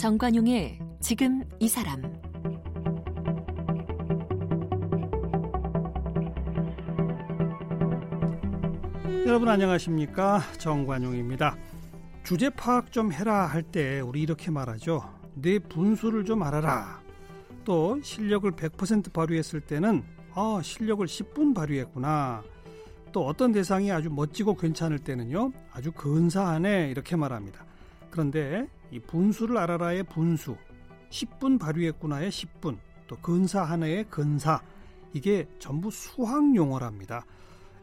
정관용의 지금 이 사람 여러분 안녕하십니까 정관용입니다. 주제 파악 좀 해라 할 때 우리 이렇게 말하죠. 내 분수를 좀 알아라. 또 실력을 100% 발휘했을 때는 아 실력을 10분 발휘했구나. 또 어떤 대상이 아주 멋지고 괜찮을 때는요 아주 근사하네 이렇게 말합니다. 그런데 이 분수를 알아라의 분수, 10분 발휘했구나의 10분, 또 근사하네의 근사 이게 전부 수학 용어랍니다.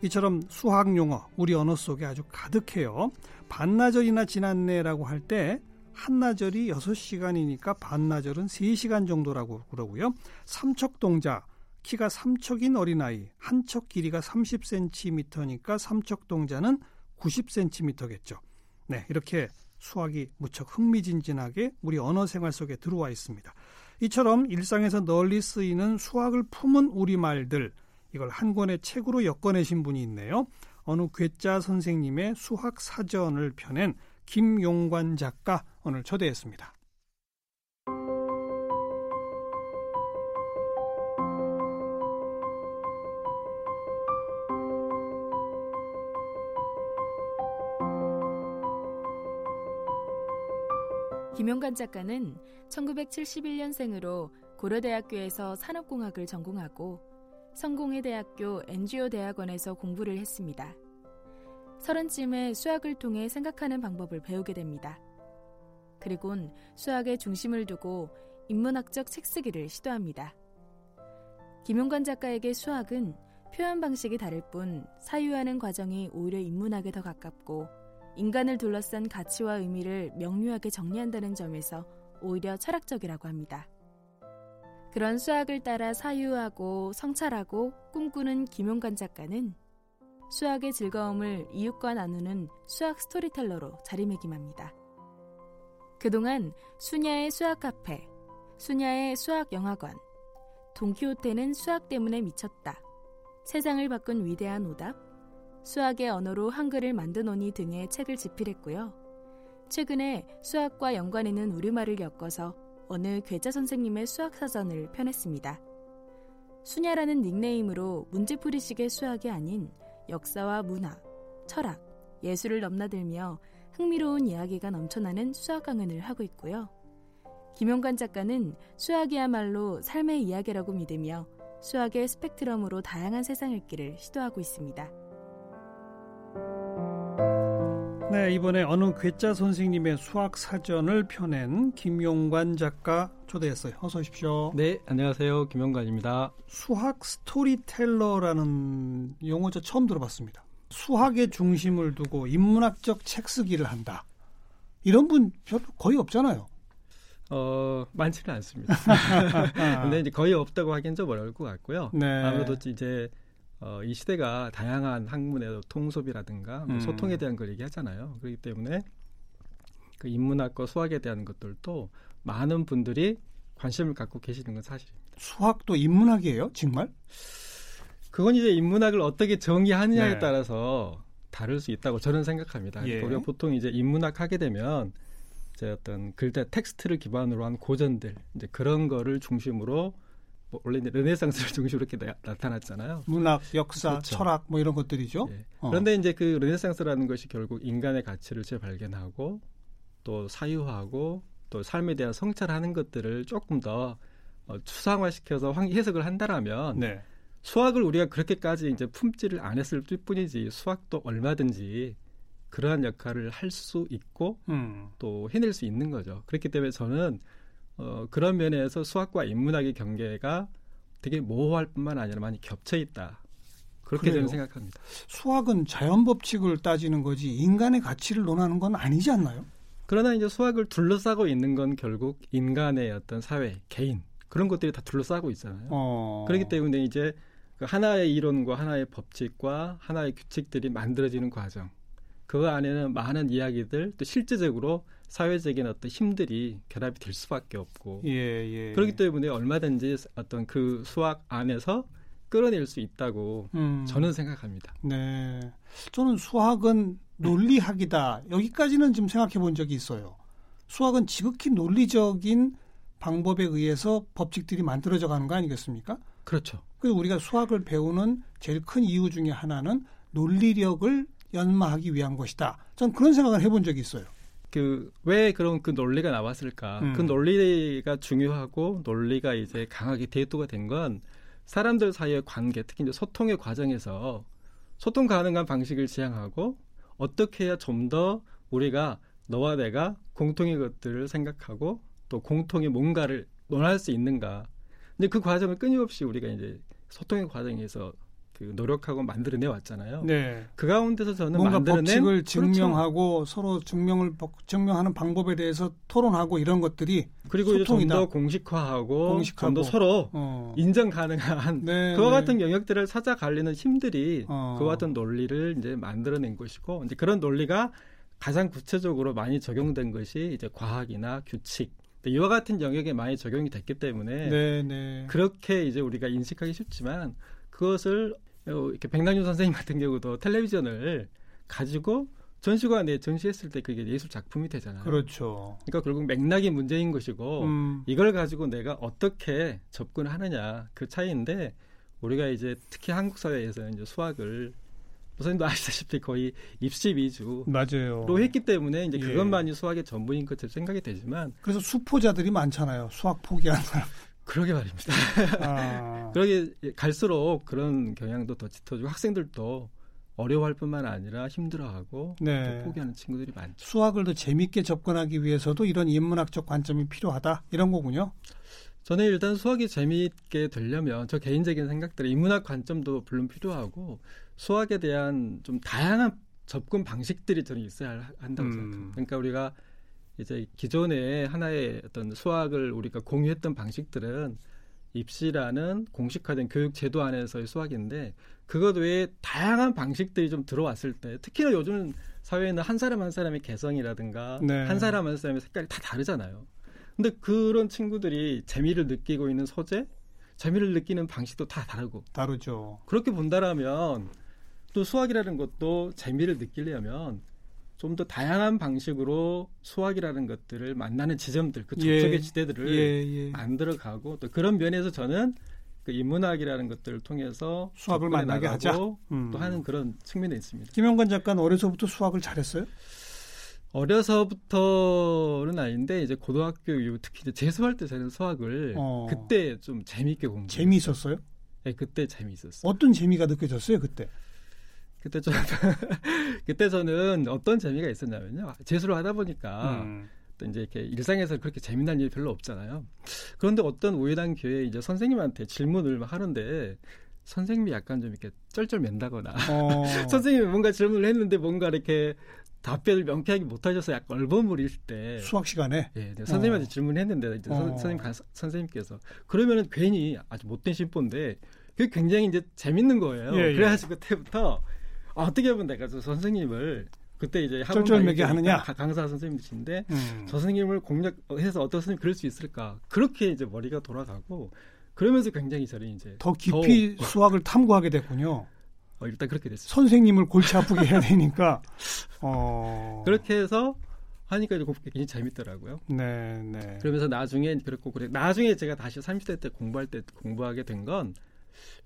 이처럼 수학 용어 우리 언어 속에 아주 가득해요. 반나절이나 지났네라고 할 때 한나절이 6시간이니까 반나절은 3시간 정도라고 그러고요. 삼척 동자 키가 3척인 어린아이 한 척 길이가 30cm니까 삼척 동자는 90cm겠죠. 네, 이렇게 수학이 무척 흥미진진하게 우리 언어 생활 속에 들어와 있습니다. 이처럼 일상에서 널리 쓰이는 수학을 품은 우리말들 이걸 한 권의 책으로 엮어내신 분이 있네요. 어느 괴짜 선생님의 수학 사전을 펴낸 김용관 작가 오늘 초대했습니다. 김용관 작가는 1971년생으로 고려대학교에서 산업공학을 전공하고 성공회대학교 NGO 대학원에서 공부를 했습니다. 서른쯤에 수학을 통해 생각하는 방법을 배우게 됩니다. 그리곤 수학의 중심을 두고 인문학적 책쓰기를 시도합니다. 김용관 작가에게 수학은 표현 방식이 다를 뿐 사유하는 과정이 오히려 인문학에 더 가깝고 인간을 둘러싼 가치와 의미를 명료하게 정리한다는 점에서 오히려 철학적이라고 합니다. 그런 수학을 따라 사유하고 성찰하고 꿈꾸는 김용관 작가는 수학의 즐거움을 이웃과 나누는 수학 스토리텔러로 자리매김합니다. 그동안 수냐의 수학 카페, 수냐의 수학 영화관, 동키호테는 수학 때문에 미쳤다, 세상을 바꾼 위대한 오답, 수학의 언어로 한글을 만드노니 등의 책을 집필했고요. 최근에 수학과 연관 있는 우리말을 엮어서 어느 괴짜 선생님의 수학 사전을 펴냈습니다. 수냐라는 닉네임으로 문제풀이식의 수학이 아닌 역사와 문화, 철학, 예술을 넘나들며 흥미로운 이야기가 넘쳐나는 수학 강연을 하고 있고요. 김용관 작가는 수학이야말로 삶의 이야기라고 믿으며 수학의 스펙트럼으로 다양한 세상 읽기를 시도하고 있습니다. 네, 이번에 어느 괴짜 선생님의 수학 사전을 펴낸 김용관 작가 초대했어요. 어서 오십시오. 네, 안녕하세요. 김용관입니다. 수학 스토리텔러라는 용어 저 처음 들어봤습니다. 수학의 중심을 두고 인문학적 책 쓰기를 한다. 이런 분 별로 거의 없잖아요. 어, 많지는 않습니다. 근데 이제 거의 없다고 하기엔 좀 어려울 것 같고요. 네. 아무래도 이제 어, 이 시대가 다양한 학문의 통섭이라든가 뭐 음. 소통에 대한 걸 얘기하잖아요. 그렇기 때문에 그 인문학과 수학에 대한 것들도 많은 분들이 관심을 갖고 계시는 건 사실입니다. 수학도 인문학이에요, 정말? 그건 이제 인문학을 어떻게 정의하느냐에 네. 따라서 다를 수 있다고 저는 생각합니다. 예. 우리가 보통 이제 인문학 하게 되면 이제 어떤 글자 텍스트를 기반으로 한 고전들 이제 그런 거를 중심으로 뭐 원래 르네상스를 중심으로 이렇게 나, 타났잖아요 문학, 역사, 그렇죠. 철학 뭐 이런 것들이죠. 예. 어. 그런데 이제 그 르네상스라는 것이 결국 인간의 가치를 재발견하고 또 사유하고 또 삶에 대한 성찰하는 것들을 조금 더 어, 추상화시켜서 황, 해석을 한다라면 네. 수학을 우리가 그렇게까지 이제 품지를 안 했을 뿐이지 수학도 얼마든지 그러한 역할을 할 수 있고 음. 또 해낼 수 있는 거죠. 그렇기 때문에 저는 어, 그런 면에서 수학과 인문학의 경계가 되게 모호할 뿐만 아니라 많이 겹쳐 있다. 그렇게 저는 생각합니다. 수학은 자연 법칙을 따지는 거지 인간의 가치를 논하는 건 아니지 않나요? 그러나 이제 수학을 둘러싸고 있는 건 결국 인간의 어떤 사회, 개인 그런 것들이 다 둘러싸고 있잖아요. 어... 그렇기 때문에 이제 그 하나의 이론과 하나의 법칙과 하나의 규칙들이 만들어지는 과정, 그 안에는 많은 이야기들 또 실제적으로 사회적인 어떤 힘들이 결합이 될 수밖에 없고 예, 예. 그렇기 때문에 얼마든지 어떤 그 수학 안에서 끌어낼 수 있다고 음. 저는 생각합니다. 네, 저는 수학은 논리학이다 여기까지는 좀 생각해 본 적이 있어요. 수학은 지극히 논리적인 방법에 의해서 법칙들이 만들어져 가는 거 아니겠습니까? 그렇죠. 그래서 우리가 수학을 배우는 제일 큰 이유 중에 하나는 논리력을 연마하기 위한 것이다. 전 그런 생각을 해본 적이 있어요. 그 왜 그런 그 논리가 나왔을까? 음. 그 논리가 중요하고 논리가 이제 강하게 대두가 된 건 사람들 사이의 관계, 특히 이제 소통의 과정에서 소통 가능한 방식을 지향하고 어떻게 해야 좀 더 우리가 너와 내가 공통의 것들을 생각하고 또 공통의 뭔가를 논할 수 있는가. 근데 그 과정을 끊임없이 우리가 이제 소통의 과정에서 그 노력하고 만들어내 왔잖아요. 네. 그 가운데서 저는 뭔가 법칙을 그렇죠. 증명하고 서로 증명을 증명하는 방법에 대해서 토론하고 이런 것들이 그리고 이제 좀 소통이다. 더 공식화하고, 공식하고. 좀더 서로 어, 인정 가능한 네, 그와 네. 같은 영역들을 찾아가려는 힘들이 어. 그와 같은 논리를 이제 만들어낸 것이고 이제 그런 논리가 가장 구체적으로 많이 적용된 것이 이제 과학이나 규칙 이와 같은 영역에 많이 적용이 됐기 때문에 네, 네. 그렇게 이제 우리가 인식하기 쉽지만 그것을 어, 이렇게 백남준 선생님 같은 경우도 텔레비전을 가지고 전시관에 전시했을 때 그게 예술 작품이 되잖아요. 그렇죠. 그러니까 결국 맥락이 문제인 것이고 음, 이걸 가지고 내가 어떻게 접근하느냐 그 차이인데 우리가 이제 특히 한국 사회에서 이제 수학을 선생님도 아시다시피 거의 입시 위주로 맞아요. 했기 때문에 이제 예. 그것만이 수학의 전부인 것처럼 생각이 되지만 그래서 수포자들이 많잖아요. 수학 포기한 사람. 그러게 말입니다. 아, 그러게 갈수록 그런 경향도 더 짙어지고 학생들도 어려워할 뿐만 아니라 힘들어하고 네. 또 포기하는 친구들이 많죠. 수학을 더 재밌게 접근하기 위해서도 이런 인문학적 관점이 필요하다 이런 거군요. 저는 일단 수학이 재미있게 되려면 저 개인적인 생각들은 인문학 관점도 물론 필요하고 수학에 대한 좀 다양한 접근 방식들이 저는 있어야 한다고 음. 생각합니다. 그러니까 우리가 이제 기존에 하나의 어떤 수학을 우리가 공유했던 방식들은 입시라는 공식화된 교육 제도 안에서의 수학인데 그것 외에 다양한 방식들이 좀 들어왔을 때 특히나 요즘 사회에는 한 사람 한 사람의 개성이라든가 네. 한 사람 한 사람의 색깔이 다 다르잖아요. 근데 그런 친구들이 재미를 느끼고 있는 소재, 재미를 느끼는 방식도 다 다르고 다르죠. 그렇게 본다라면 또 수학이라는 것도 재미를 느끼려면 좀 더 다양한 방식으로 수학이라는 것들을 만나는 지점들, 그 예. 접촉의 지대들을 예, 예. 만들어가고 또 그런 면에서 저는 그 인문학이라는 것들을 통해서 수학을 만나게 하자. 나가고 음. 또 하는 그런 측면이 있습니다. 김영관 작가는 어려서부터 수학을 잘했어요? 어려서부터는 아닌데 이제 고등학교 이후 특히 이제 재수할 때 저는 수학을 어. 그때 좀 재미있게 공부. 재미있었어요? 네, 그때 재미있었어요. 어떤 재미가 느껴졌어요 그때? 그때 저 그때 저는 어떤 재미가 있었냐면요. 재수를 하다 보니까 음. 또 이제 이렇게 일상에서 그렇게 재미난 일이 별로 없잖아요. 그런데 어떤 우연한 기회에 이제 선생님한테 질문을 막 하는데 선생님이 약간 좀 이렇게 쩔쩔 맨다거나 어. 선생님이 뭔가 질문을 했는데 뭔가 이렇게 답변을 명쾌하게 못하셔서 약간 얼버무릴 때 수학 시간에 예, 네, 선생님한테 어. 질문했는데 이제 선, 어. 선생님 가- 선생님께서 그러면은 괜히 아주 못된 심보인데 그게 굉장히 이제 재밌는 거예요. 예, 예. 그래가지고 그때부터 아, 어떻게 보면 내가 저 선생님을 그때 이제 때 하느냐? 가- 강사 선생님이신데 음. 저 선생님을 공략해서 어떤 선생님 그럴 수 있을까 그렇게 이제 머리가 돌아가고 그러면서 굉장히 저는 이제 더 깊이 수학을 탐구하게 됐군요. 어, 일단 그렇게 됐어요. 선생님을 골치 아프게 해야 되니까. 어. 그렇게 해서 하니까 이제 굉장히 재밌더라고요. 네, 네. 그러면서 나중에 그랬고 그래 나중에 제가 다시 30대 때 공부할 때 공부하게 된 건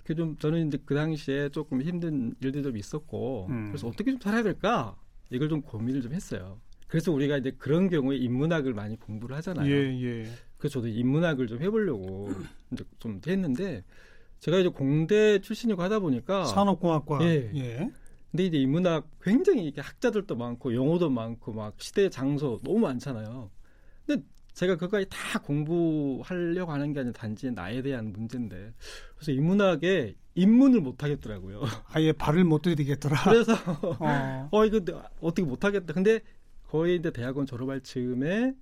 그좀 저는 이제 그 당시에 조금 힘든 일도 좀 있었고 음. 그래서 어떻게 좀 살아야 될까 이걸 좀 고민을 좀 했어요. 그래서 우리가 이제 그런 경우에 인문학을 많이 공부를 하잖아요. 예, 예. 그래서 저도 인문학을 좀 해보려고 이제 좀 했는데 제가 이제 공대 출신이고 하다 보니까 산업공학과. 아. 예. 예. 근데 이제 인문학 굉장히 이렇게 학자들도 많고 용어도 많고 막 시대 장소 너무 많잖아요. 근데 제가 그거까지 다 공부하려고 하는 게 아니라 단지 나에 대한 문제인데 그래서 인문학에 입문을 못 하겠더라고요. 아예 발을 못 들이겠더라. 그래서 어. 어 이거 어떻게 못 하겠다. 근데 거의 이제 대학원 졸업할 즈음에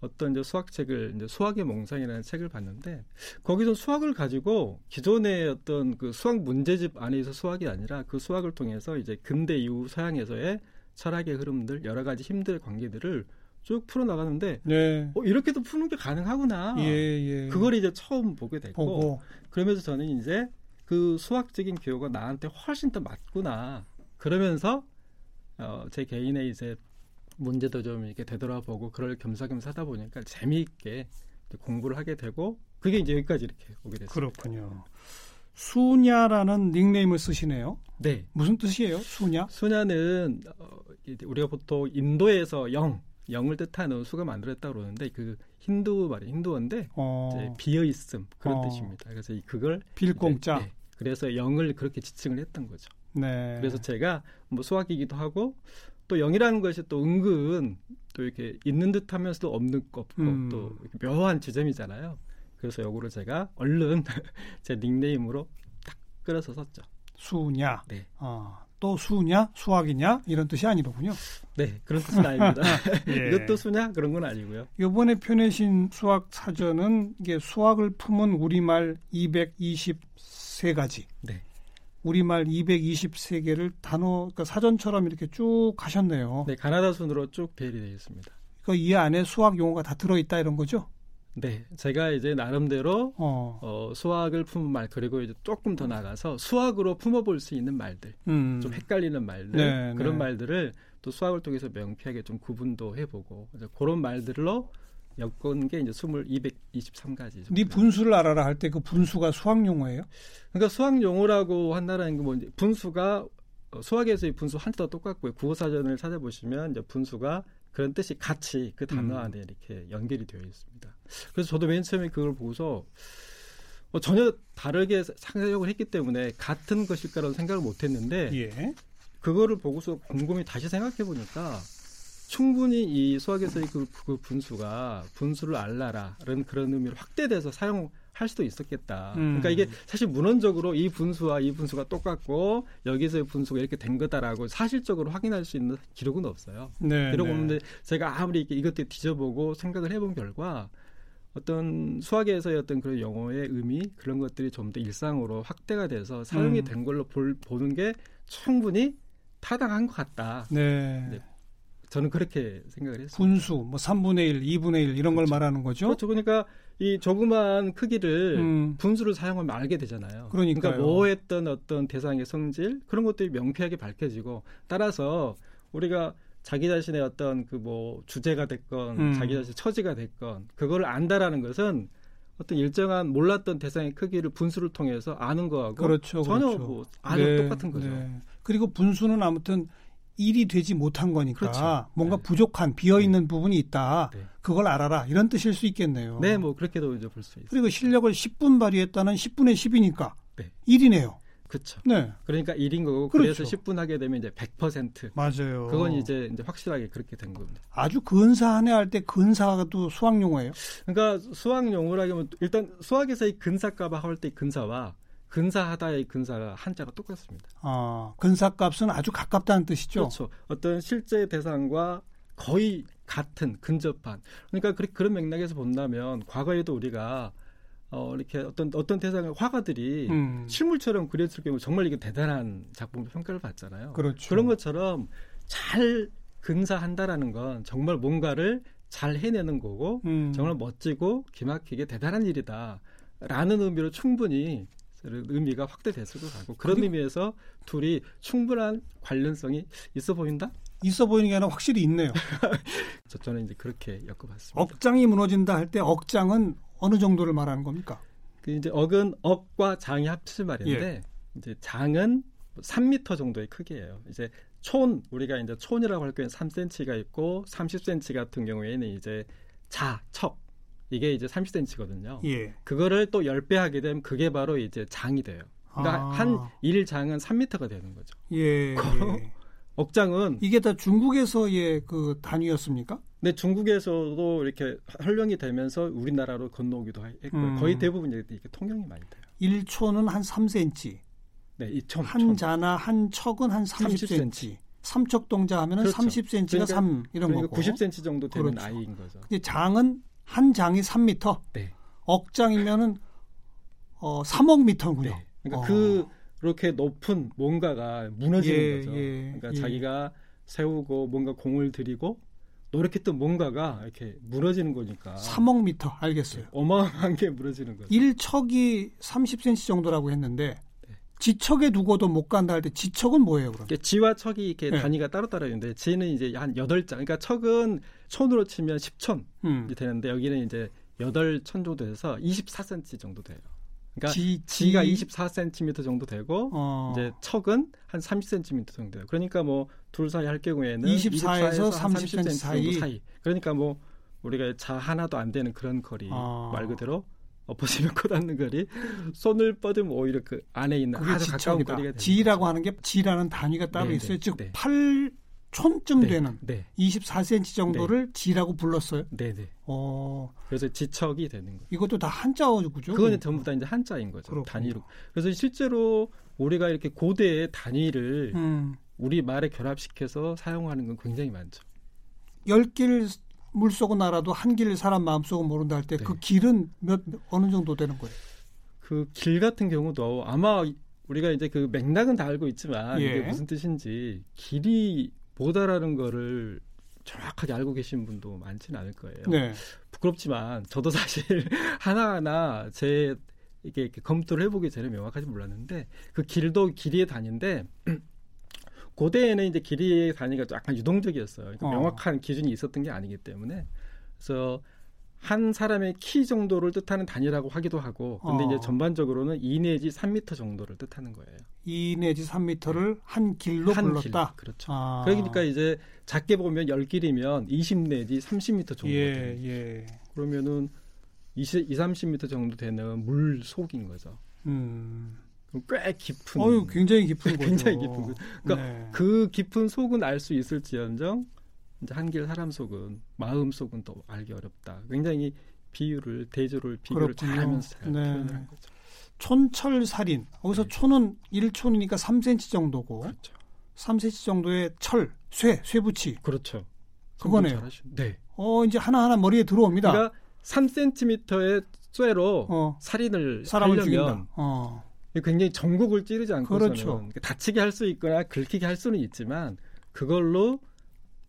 어떤 이제 수학책을 이제 수학의 몽상이라는 책을 봤는데 거기서 수학을 가지고 기존의 어떤 그 수학 문제집 안에 서 수학이 아니라 그 수학을 통해서 이제 근대 이후 서양에서의 철학의 흐름들 여러 가지 힘들 관계들을 쭉 풀어 나가는데 네. 어, 이렇게도 푸는 게 가능하구나. 예, 예. 그걸 이제 처음 보게 됐고 보고 그러면서 저는 이제 그 수학적인 교육가 나한테 훨씬 더 맞구나. 그러면서 어, 제 개인의 이제 문제도 좀 이렇게 되돌아보고 그럴 겸사겸사 하다 보니까 재미있게 공부를 하게 되고 그게 이제 여기까지 이렇게 오게 됐습니다. 그렇군요. 수냐라는 닉네임을 쓰시네요. 네. 무슨 뜻이에요? 수냐? 수냐는 어, 우리가 보통 인도에서 영, 영을 뜻하는 수가 만들었다고 그러는데 그 힌두 말이 힌두어인데 어, 이제 비어 있음 그런 어. 뜻입니다. 그래서 이- 그걸. 이제, 네, 그래서 영을 그렇게 지칭을 했던 거죠. 네. 그래서 제가 뭐 수학이기도 하고 또 영이라는 것이 또 은근 또 이렇게 있는 듯하면서도 없는 거 없고 음. 또 묘한 지점이잖아요. 그래서 요거를 제가 얼른 제 닉네임으로 딱 끌어서 썼죠. 수냐. 네. 어, 또 수냐? 수학이냐? 이런 뜻이 아니더군요. 네, 그런 뜻은 아닙니다. 예. 이것도 수냐 그런 건 아니고요. 이번에 펴내신 수학 사전은 이게 수학을 품은 우리말 223가지. 네. 우리말 223개를 단어 그러니까 사전처럼 이렇게 쭉 가셨네요. 네, 가나다 순으로 쭉 배열이 되어 있습니다. 그러니까 이 안에 수학 용어가 다 들어 있다 이런 거죠? 네, 제가 이제 나름대로 어. 어, 수학을 품은 말 그리고 이제 조금 더 나가서 수학으로 품어볼 수 있는 말들, 음. 좀 헷갈리는 말들 네, 그런 네. 말들을 또 수학을 통해서 명쾌하게 좀 구분도 해보고 이제 그런 말들로 엮은 게 이제 20, 223가지. 네 분수를 알아라 할 때 그 분수가 수학 용어예요? 그러니까 수학 용어라고 한다는 게 뭐 분수가 어, 수학에서의 분수 한자도 똑같고요. 국어사전을 찾아보시면 이제 분수가 그런 뜻이 같이 그 단어 음. 안에 이렇게 연결이 되어 있습니다. 그래서 저도 맨 처음에 그걸 보고서 어, 전혀 다르게 상상력을 했기 때문에 같은 것일까라는 생각을 못 했는데 예. 그거를 보고서 곰곰이 다시 생각해 보니까 충분히 이 수학에서의 그, 그 분수가 분수를 알라라는 그런 의미로 확대돼서 사용 할 수도 있었겠다. 음. 그러니까 이게 사실 문헌적으로 이 분수와 이 분수가 똑같고 여기서의 분수가 이렇게 된 거다라고 사실적으로 확인할 수 있는 기록은 없어요. 네. 기록 네. 없는데 제가 아무리 이것들 뒤져보고 생각을 해본 결과 어떤 수학에서의 어떤 그런 영어의 의미 그런 것들이 좀 더 일상으로 확대가 돼서 사용이 음. 된 걸로 볼, 보는 게 충분히 타당한 것 같다. 네. 네. 저는 그렇게 생각을 했습니다. 분수, 뭐 3분의 1, 2분의 1 이런 걸 그렇죠. 말하는 거죠? 그렇죠. 그러니까 이 조그만 크기를 음. 분수를 사용하면 알게 되잖아요. 그러니까요. 그러니까 모호했던 어떤 대상의 성질 그런 것들이 명쾌하게 밝혀지고 따라서 우리가 자기 자신의 어떤 그 뭐 주제가 됐건 음. 자기 자신의 처지가 됐건 그거를 안다라는 것은 어떤 일정한 몰랐던 대상의 크기를 분수를 통해서 아는 거하고 그렇죠. 전혀 그렇죠. 뭐 아주 네, 똑같은 거죠. 네. 그리고 분수는 아무튼 일이 되지 못한 거니까 그렇죠. 뭔가 네. 부족한 비어 있는 부분이 있다. 네. 그걸 알아라. 이런 뜻일 수 있겠네요. 네, 뭐 그렇게도 이제 볼 수 있어요. 그리고 실력을 10분 발휘했다는 10분의 10이니까 네. 1이네요. 그렇죠. 네. 그러니까 1인 거고 그렇죠. 그래서 10분 하게 되면 이제 100% 맞아요. 그건 이제 이제 확실하게 그렇게 된 겁니다. 아주 근사하네 할때 근사도 수학 용어예요. 그러니까 수학 용어라면 일단 수학에서의 근사값을 할때 근사와 근사하다의 근사가 한자가 똑같습니다. 아, 근사값은 아주 가깝다는 뜻이죠. 그렇죠. 어떤 실제 대상과 거의 같은 근접한. 그러니까 그- 그런 맥락에서 본다면 과거에도 우리가 어, 이렇게 어떤 어떤 대상의 화가들이 음, 실물처럼 그렸을 경우 정말 이게 대단한 작품 평가를 받잖아요. 그렇죠. 런 것처럼 잘 근사한다라는 건 정말 뭔가를 잘 해내는 거고 음, 정말 멋지고 기막히게 대단한 일이다 라는 의미로 충분히 의미가 확대됐을 것 같고 그런 그리고- 의미에서 둘이 충분한 관련성이 있어 보인다? 있어 보이는 게 아니라 확실히 있네요. 저- 저는 이제 그렇게 엮어봤습니다. 억장이 무너진다 할 때 억장은 어느 정도를 말하는 겁니까? 그 이제 억은 억과 장이 합친 말인데 예. 이제 장은 3미터 정도의 크기예요. 이제 촌 우리가 이제 촌이라고 할 경우에 3cm가 있고 30cm 같은 경우에는 이제 자, 척 이게 이제 30cm거든요. 예. 그거를 또 10배 하게 되면 그게 바로 이제 장이 돼요. 그러니까 아. 한 1장은 3미터가 되는 거죠. 예. 예. 억장은 이게 다 중국에서의 그 단위였습니까? 근데 중국에서도 이렇게 활용이 되면서 우리나라로 건너오기도 했고요. 음. 거의 대부분 이렇게 통용이 많이 돼요. 1초는 한 3cm, 네, 이 촌, 한 촌. 자나 한 척은 한 30cm. 30cm. 삼척 동자 하면은 그렇죠. 30cm가 그러니까- 3 이런 그러니까 거고. 90cm 정도 되는 그렇죠. 아이인 거죠. 근데 장은 한 장이 3m. 네. 억장이면은 어 3억 미터군요. 네. 그러니까 어. 그 그렇게 높은 뭔가가 무너지는 예, 거죠. 예, 그러니까 예. 자기가 세우고 뭔가 공을 들이고 노력했던 뭔가가 이렇게 무너지는 거니까 3억 미터 알겠어요. 어마어마한 게 무너지는 거죠. 1척이 30cm 정도라고 했는데 네. 지척에 두고도 못 간다 할 때 지척은 뭐예요, 그럼? 지와 척이 이렇게 네. 단위가 따로따로 있는데 지는 이제 한 여덟 장 그러니까 척은 촌으로 치면 10촌이 음. 되는데 여기는 이제 여덟 천 정도 돼서 24cm 정도 돼요. 그러니까 지, 지가 지- 24cm 정도 되고 어. 이제 척은 한 30cm 정도 돼요. 그러니까 뭐 둘 사이 할 경우에는 24에서 24에서 30cm 사이. 정도 그러니까 뭐 우리가 자 하나도 안 되는 그런 거리 아. 말 그대로 엎어지면 코 닿는 거리 손을 뻗으면 오히려 그 안에 있는 아주 가까운. 거리가 지라고. 하는 게 지라는 단위가 따로 네, 있어요. 네, 즉 네. 8 촌쯤 네, 되는 네, 24cm 정도를 지라고 불렀어요. 네, 네. 어, 그래서 지척이 되는 거죠. 이것도 다 한자어죠? 그거는 전부 다 이제 한자인 거죠. 그렇군요. 단위로. 그래서 실제로 우리가 이렇게 고대의 단위를 음, 우리 말에 결합시켜서 사용하는 건 굉장히 많죠. 열길 물속은 알아도 한 길 사람 마음속은 모른다 할 때그 네. 길은 길은 몇 어느 정도 되는 거예요? 그 길 같은 경우도 아마 우리가 이제 그 맥락은 다 알고 있지만 예. 이게 무슨 뜻인지 길이 뭐다라는 거를 정확하게 알고 계신 분도 많지는 않을 거예요. 네. 부끄럽지만 저도 사실 하나하나 제 이게 이렇게 검토를 해보기 전에 명확하지 몰랐는데 그 길도 길이의 단위인데 고대에는 이제 길이의 단위가 약간 유동적이었어요. 그러니까 어. 명확한 기준이 있었던 게 아니기 때문에 그래서 한 사람의 키 정도를 뜻하는 단위라고 하기도 하고 근데 어. 이제 전반적으로는 2 내지 3미터 정도를 뜻하는 거예요. 2 내지 3미터를 한 길로 한 불렀다. 길. 그렇죠. 아. 그러니까 이제 작게 보면 10길이면 20 내지 30미터 정도 예, 되는 예. 그러면은 20, 2, 30m 정도 되는 물 속인 거죠. 음. 꽤 깊은. 어유 굉장히 깊은 거죠. 굉장히 깊은 거. 그러니까 네. 그 깊은 속은 알 수 있을지언정 이제 한길 사람 속은 마음 속은 또 알기 어렵다. 굉장히 비유를 대조를 비교를 그렇군요. 잘하면서 잘 네. 표현하는 거죠. 촌철 살인. 거기서 네. 촌은 1촌이니까 3cm 정도고 그렇죠. 3cm 정도의 철, 쇠, 쇠붙이. 그렇죠. 그거네요. 네. 어, 이제 하나 하나 머리에 들어옵니다. 그러니까 3cm의 쇠로 어, 살인을 사람을 하려면. 어. 굉장히 전곡을 찌르지 않고서는 그렇죠. 다치게 할 수 있거나 긁히게 할 수는 있지만 그걸로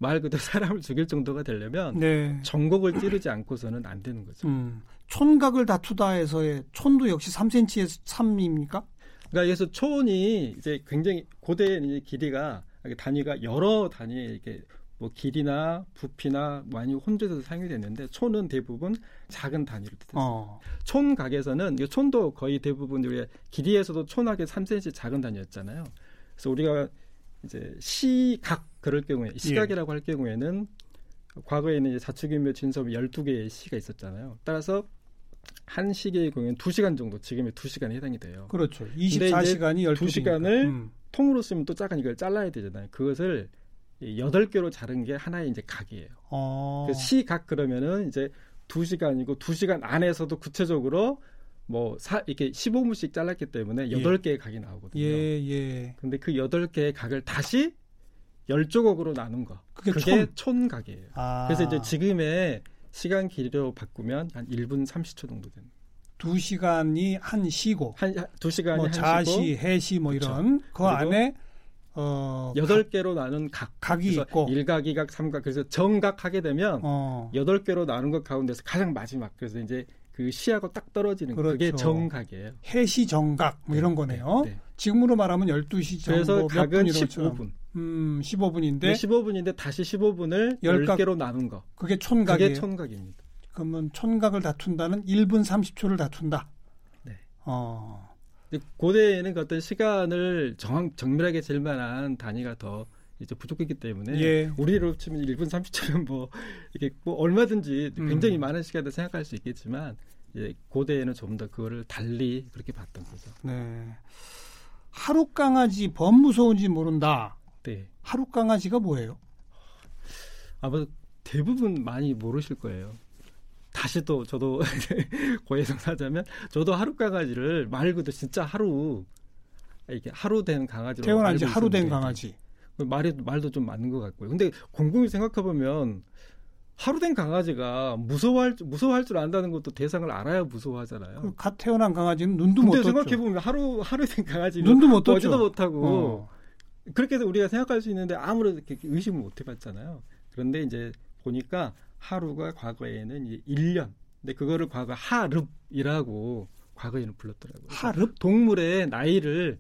말 그대로 사람을 죽일 정도가 되려면 네. 전곡을 찌르지 않고서는 안 되는 거죠. 음. 촌각을 다투다 해서의 촌도 역시 3cm에서 3입니까? 그러니까 여기서 촌이 이제 굉장히 고대의 이제 길이가 단위가 여러 단위의 이렇게 뭐 길이나 부피나 많이 혼재해서 사용이 됐는데 촌은 대부분 작은 단위를 뜻했어요. 어. 촌각에서는 이 촌도 거의 대부분 우리가 길이에서도 촌각이 3cm 작은 단위였잖아요. 그래서 우리가 이제 시각 그럴 경우에 시각이라고 할 경우에는 과거에는 이제 자축인묘 진섭 12개의 시가 있었잖아요. 따라서 한 시계의 경우에는 2시간 정도 지금의 2시간에 해당이 돼요. 그렇죠. 이제 24시간이 12시간. 두 시간을 통으로 쓰면 또 작은 이걸 잘라야 되잖아요. 그것을 이 여덟 개로 자른 게 하나의 이제 각이에요. 어. 그 시각 그러면은 이제 두 시간이고 두 시간 안에서도 구체적으로 뭐 사, 이렇게 15분씩 잘랐기 때문에 예. 여덟 개의 각이 나오거든요. 예, 예. 근데 그 여덟 개의 각을 다시 열 조각으로 나눈 거. 그게 그게 촌. 촌각이에요. 아. 그래서 이제 지금의 시간 길이로 바꾸면 한 1분 30초 정도 되는. 두 시간이 한 시고 한 두 시간이 뭐 한 자시, 시고 해시 뭐 그쵸. 이런 그 안에 어 여덟 개로 나눈 각. 각이 있고 일각, 이각, 삼각. 그래서 정각 하게 되면 어. 여덟 개로 나눈 것 가운데서 가장 마지막 그래서 이제 그 시하고 딱 떨어지는 그 그게 그렇죠. 정각이에요. 해시 정각 뭐 이런 거네요. 네, 네. 지금으로 말하면 12시 정도 그래서 몇 각은 분 이런 것처럼. 15분. 음, 15분인데 네. 15분인데 다시 15분을 열 각- 10개로 나눈 거. 그게 그게 촌각이에요. 촌각입니다. 그러면 촌각을 다툰다는 1분 30초를 다툰다. 네. 어. 고대에는 그 어떤 시간을 정, 정밀하게 잴 만한 단위가 더 이제 부족했기 때문에 예. 우리로 치면 1분 30초면 뭐 이게 뭐 얼마든지 음. 굉장히 많은 시간을 생각할 수 있겠지만 이제 고대에는 좀 더 그거를 달리 그렇게 봤던 거죠. 네. 하루 강아지 범 무서운지 모른다. 네. 하루 강아지가 뭐예요? 아마 대부분 많이 모르실 거예요. 다시 또 저도 고해성사자면 저도 하루 강아지를 말 그대로 진짜 하루 이게 하루 된 강아지로 태어난 지 하루 된 강아지. 그 말이 말도 좀 맞는 것 같고요. 근데 곰곰이 생각해 보면 하루 된 강아지가 무서워할 무서워할 줄 안다는 것도 대상을 알아야 무서워하잖아요. 그갓 태어난 강아지는 눈도 못 근데 떴죠. 생각해 보면 하루 하루 된 강아지는 눈도 못 떴죠. 보지도 못하고 어. 그렇게 해서 우리가 생각할 수 있는데 아무래도 의심을 못 해봤잖아요. 그런데 이제 보니까 하루가 과거에는 이제 1년. 근데 그거를 과거 하릅이라고 과거에는 불렀더라고요. 하릅? 동물의 나이를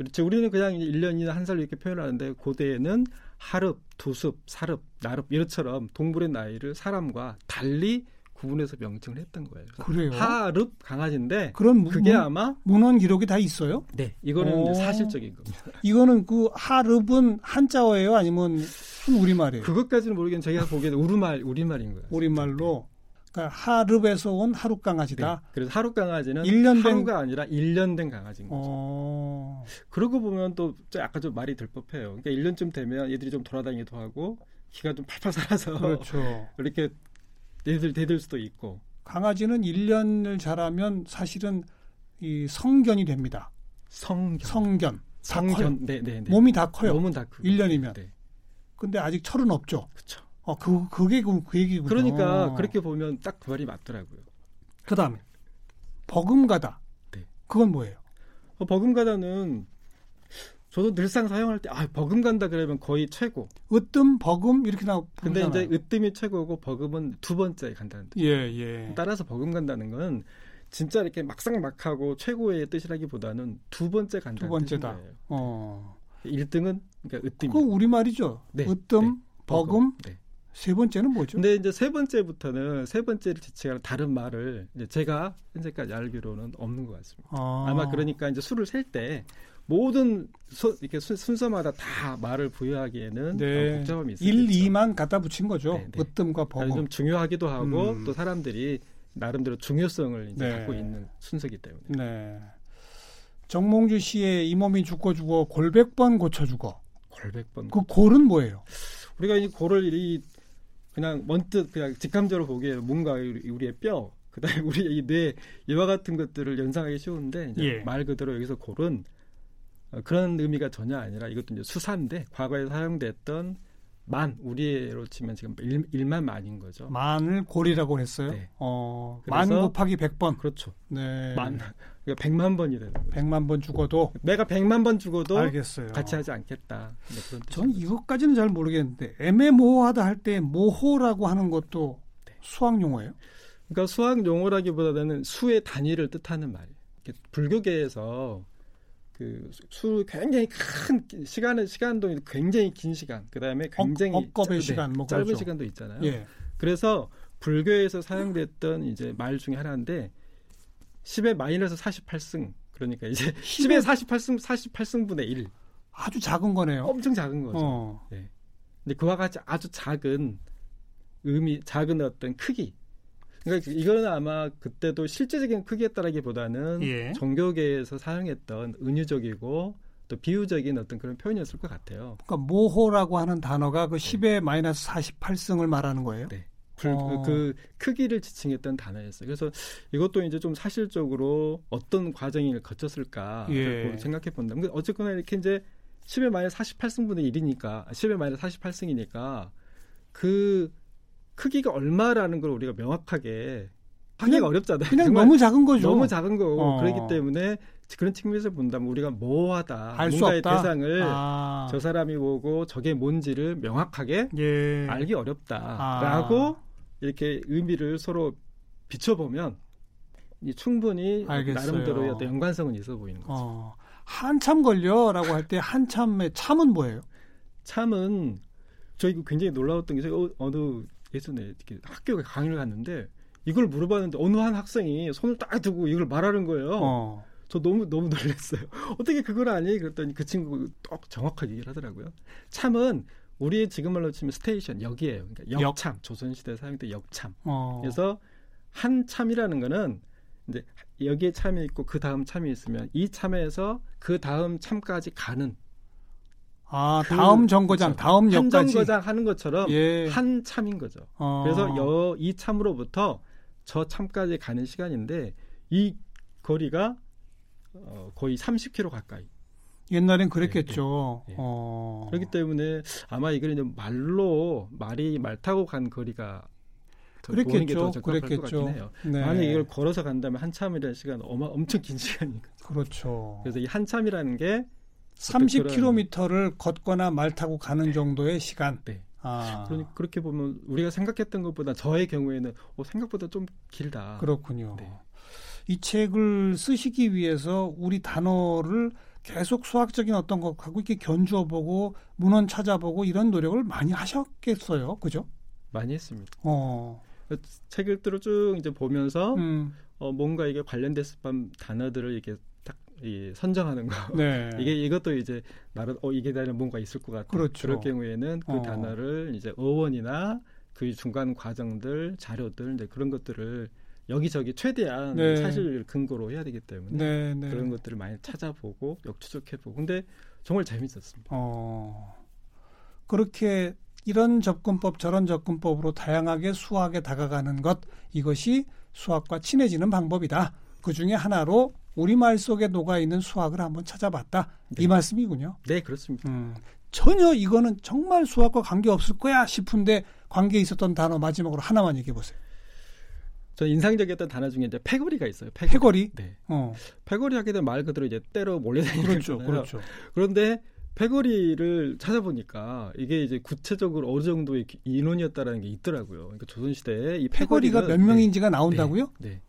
그렇죠. 우리는 그냥 1년이나 한 살 이렇게 표현하는데 고대에는 하릅, 두습, 사릅, 나릅 이렇처럼 동물의 나이를 사람과 달리 구분해서 명칭을 했던 거예요. 그래요? 하릅 강아지인데 그게 문, 아마 문헌 기록이 다 있어요? 네 이거는 오. 이제 사실적인 겁니다. 이거는 그 하릅은 한자어예요, 아니면 순 우리말이에요? 그것까지는 모르겠는데 제가 보기에는 우리말 우리말인 거예요. 우리말로 그러니까 하릅에서 온 하룻 강아지다. 네. 그래서 하루 강아지는 일년 된- 하루가 아니라 1년 된 강아지인 거죠. 어, 그러고 보면 또 약간 좀 말이 들 법해요. 그러니까 1년쯤 되면 얘들이 좀 돌아다니기도 하고 기가 좀 팔팔 살아서 그렇죠. 이렇게 대들 대들 수도 있고 강아지는 1년을 자라면 사실은 이 성견이 됩니다. 성견 성견. 성견 네네 네. 몸이 다 커요. 몸은 다 크고 1년이면. 네. 근데 아직 철은 없죠. 그렇죠. 어, 그, 그게 그, 그 얘기군요. 그러니까 그렇게 보면 딱 그 말이 맞더라고요. 그 다음에, 버금가다. 네. 그건 뭐예요? 어, 버금가다는 저도 늘상 사용할 때 아 버금간다 그러면 거의 최고. 으뜸, 버금, 이렇게 나오 근데. 이제 으뜸이 최고고 버금은 두 번째 간다는 뜻. 예, 예. 따라서 버금간다는 건 진짜 이렇게 막상막하고 최고의 뜻이라기보다는 두 번째 간다는 두 번째다. 뜻인 거예요. 어. 1등은 그러니까 으뜸이. 그거 우리 말이죠. 네, 으뜸, 네. 버금, 네. 세 번째는 뭐죠? 근데 이제 세 번째부터는 세 번째를 지칭하는 다른 말을 이제 제가 현재까지 알기로는 없는 것 같습니다. 아, 아마 그러니까 이제 술을 셀 때 모든 소- 이렇게 순, 순서마다 다 말을 부여하기에는 네. 어, 복잡함이 있어요. 1, 2만 갖다 붙인 거죠. 네, 네. 으뜸과 버금. 좀 중요하기도 하고 음. 또 사람들이 나름대로 중요성을 이제 네. 갖고 있는 순서기 때문에 네. 정몽주 씨의 이 몸이 죽고 죽어 골백번 고쳐 죽어. 골백번 그 골은 뭐예요? 우리가 이 골을 이 그냥 먼뜻 그냥 직감적으로 보기에 뭔가 우리- 우리의 뼈 그다음에 우리의 이 뇌 이와 같은 것들을 연상하기 쉬운데 이제 예. 말 그대로 여기서 골은 어, 그런 의미가 전혀 아니라 이것도 이제 수사인데 과거에 사용됐던 만 우리로 치면 지금 일, 일만 만인 거죠. 만을 골이라고 했어요. 네. 어, 만 곱하기 100번. 그렇죠. 네. 만 그러니까 백만 번이 되는 거죠. 100만 번 죽어도 내가 백만 번 죽어도 알겠어요. 같이 하지 않겠다. 네, 전 뜻입니다. 이것까지는 잘 모르겠는데 애매모호하다 할 때 모호라고 하는 것도 네. 수학 용어예요? 그러니까 수학 용어라기보다는 수의 단위를 뜻하는 말이에요. 불교계에서 그수 굉장히 큰 기- 시간은 시간도 굉장히 긴 시간, 그 다음에 굉장히 억- 억겁의 짧- 시간, 뭐 짧은 그렇죠. 시간도 있잖아요. 예. 그래서 불교에서 사용됐던 이제 말 중에 하나인데 10의 마이너스 48승 그러니까 이제 10의 48승 48승분의 1 아주 작은 거네요. 엄청 작은 거죠. 어. 근데 그와 같이 아주 작은 의미, 작은 어떤 크기. 그러니까 이거는 아마 그때도 실제적인 크기에 따라기보다는 예. 종교계에서 사용했던 은유적이고 또 비유적인 어떤 그런 표현이었을 것 같아요. 그러니까 모호라고 하는 단어가 그 10의 마이너스 48승을 말하는 거예요? 네. 불- 어. 그 크기를 지칭했던 단어였어요. 그래서 이것도 이제 좀 사실적으로 어떤 과정을 거쳤을까 예. 생각해 본다면 근데 어쨌거나 이렇게 이제 10의 마이너스 48승분의 1이니까 10의 마이너스 48승이니까 그 크기가 얼마라는 걸 우리가 명확하게 하기가 어렵잖아요. 그냥 너무 작은 거죠. 너무 작은 거고 어. 그렇기 때문에 그런 측면에서 본다면 우리가 모호하다. 뭔가의. 대상을 아. 저 사람이 보고 저게 뭔지를 명확하게 예. 알기 아. 어렵다라고 이렇게 의미를 서로 비춰보면 이 충분히 알겠어요. 나름대로의 어떤 연관성은 있어 보이는 거죠. 어. 한참 걸려라고 할 때 한참의 참은 뭐예요? 참은 저 이거 굉장히 놀라웠던 게 제가 어- 어느 예전에 이렇게 학교에 강의를 갔는데 이걸 물어봤는데 어느 한 학생이 손을 딱 두고 이걸 말하는 거예요. 어. 저 너무 너무 놀랐어요. 어떻게 그걸 아니? 그랬더니 그 친구 딱 정확하게 얘기를 하더라고요. 참은 우리의 지금 말로 치면 스테이션 역이에요. 그러니까 역. 역참 조선 시대 사용된 역참. 어. 그래서 한 참이라는 거는 이제 여기에 참이 있고 그 다음 참이 있으면 이 참에서 그 다음 참까지 가는 아, 그- 다음 정거장, 그렇죠. 다음 한 역까지. 정거장 하는 것처럼 예. 한 참인 거죠. 어. 그래서 여, 이 참으로부터 저 참까지 가는 시간인데 이 거리가 어, 거의 30km 가까이. 옛날엔 그랬겠죠. 예, 예. 어. 그렇기 때문에 아마 이걸 이제 말로 말이 말 타고 간 거리가 그랬겠죠. 그랬겠죠. 같긴 해요. 네. 만약 이걸 걸어서 간다면 한참이라는 시간 어마 엄청 긴 시간이니까. 그렇죠. 그래서 이 한참이라는 게 30km를 걷거나 말 타고 가는 정도의 시간. 네. 아. 그러니 그렇게 보면 우리가 생각했던 것보다 저의 경우에는 어, 생각보다 좀 길다. 그렇군요. 네. 이 책을 쓰시기 위해서 우리 단어를 계속 수학적인 어떤 것하고 이렇게 견주어 보고 문헌 찾아보고 이런 노력을 많이 하셨겠어요. 그죠? 많이 했습니다. 어. 책 읽기로 쭉 이제 보면서 음. 어, 뭔가 이게 관련됐을 뻔 단어들을 이렇게 딱 이, 선정하는 거. 네. 이게 이것도 이제 나름 어 이게 다른 뭔가 있을 것 같아. 그렇죠. 그럴 경우에는 그 어. 단어를 이제 어원이나 그 중간 과정들, 자료들, 이제 그런 것들을 여기저기 최대한 네. 사실 근거로 해야 되기 때문에 네, 네. 그런 것들을 많이 찾아보고 역추적해보고. 근데 정말 재밌었습니다. 어. 그렇게 이런 접근법 저런 접근법으로 다양하게 수학에 다가가는 것 이것이 수학과 친해지는 방법이다. 그 중에 하나로 우리말 속에 녹아 있는 수학을 한번 찾아봤다. 네. 이 말씀이군요. 네, 그렇습니다. 음, 전혀 이거는 정말 수학과 관계 없을 거야 싶은데 관계 있었던 단어 마지막으로 하나만 얘기해 보세요. 저 인상적이었던 단어 중에 이제 패거리가 있어요. 패거리. 패거리. 네. 어, 패거리 하게 되면 말 그대로 이제 때로 몰려다니는 그렇죠, 거잖아요. 그렇죠. 그런데 패거리를 찾아보니까 이게 이제 구체적으로 어느 정도의 기- 인원이었다라는 게 있더라고요. 그러니까 조선시대에 이 패거리가 몇 네, 명인지가 나온다고요? 네, 네.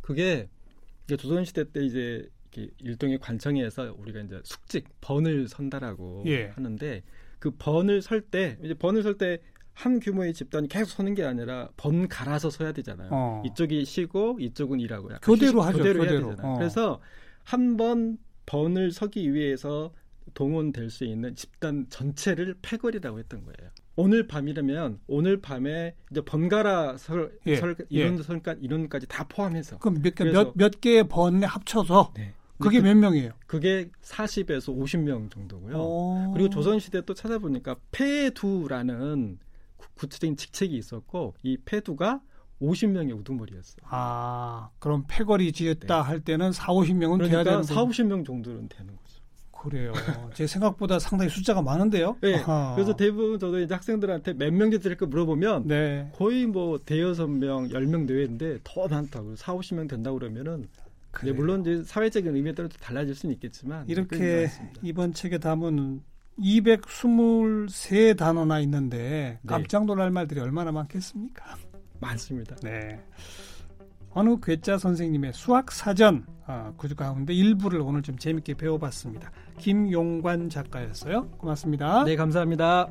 그게 이게 조선시대 때 이제 일종의 관청에서 우리가 이제 숙직 번을 선다라고 예. 하는데 그 번을 설 때 이제 번을 설 때 한 규모의 집단이 계속 서는 게 아니라 번 갈아서 서야 되잖아요. 어. 이쪽이 쉬고 이쪽은 일하고 약간 교대로 휴식- 하죠, 교대로 해야 교대로. 되잖아요. 어. 그래서 한 번 번을 서기 위해서 동원될 수 있는 집단 전체를 패거리라고 했던 거예요. 오늘 밤이라면 오늘 밤에 이제 번갈아 설, 예, 설 예. 이론 설까 이론까지 다 포함해서 그럼 몇, 개- 그래서- 몇, 몇 개의 번에 합쳐서 네. 그게 그, 몇 명이에요? 그게 40에서 50명 정도고요. 어. 그리고 조선 시대 또 찾아보니까 폐두라는 구- 구체적인 직책이 있었고 이 폐두가 50명의 우두머리였어요. 아, 그럼 패거리 지었다 할 때는 4, 50명은 돼야 그러니까 되는 4, 거 50명 정도는 되는 거죠. 그래요. 제 생각보다 상당히 숫자가 많은데요. 네. 아하. 그래서 대부분 저도 이제 학생들한테 몇 명째 될까 물어보면 네. 거의 뭐 대여섯 명, 열 명 내외인데 더 많다고 4, 50명 된다고 그러면은 네. 물론 이제 사회적인 의미에 따라 또 달라질 수는 있겠지만 이렇게. 이번 책에 담은 223 단어나 있는데 네. 깜짝 놀랄 말들이 얼마나 많겠습니까? 많습니다. 네. 어느 괴짜 선생님의 수학 사전 아, 그 가운데 일부를 오늘 좀 재밌게 배워봤습니다. 김용관 작가였어요. 고맙습니다. 네, 감사합니다.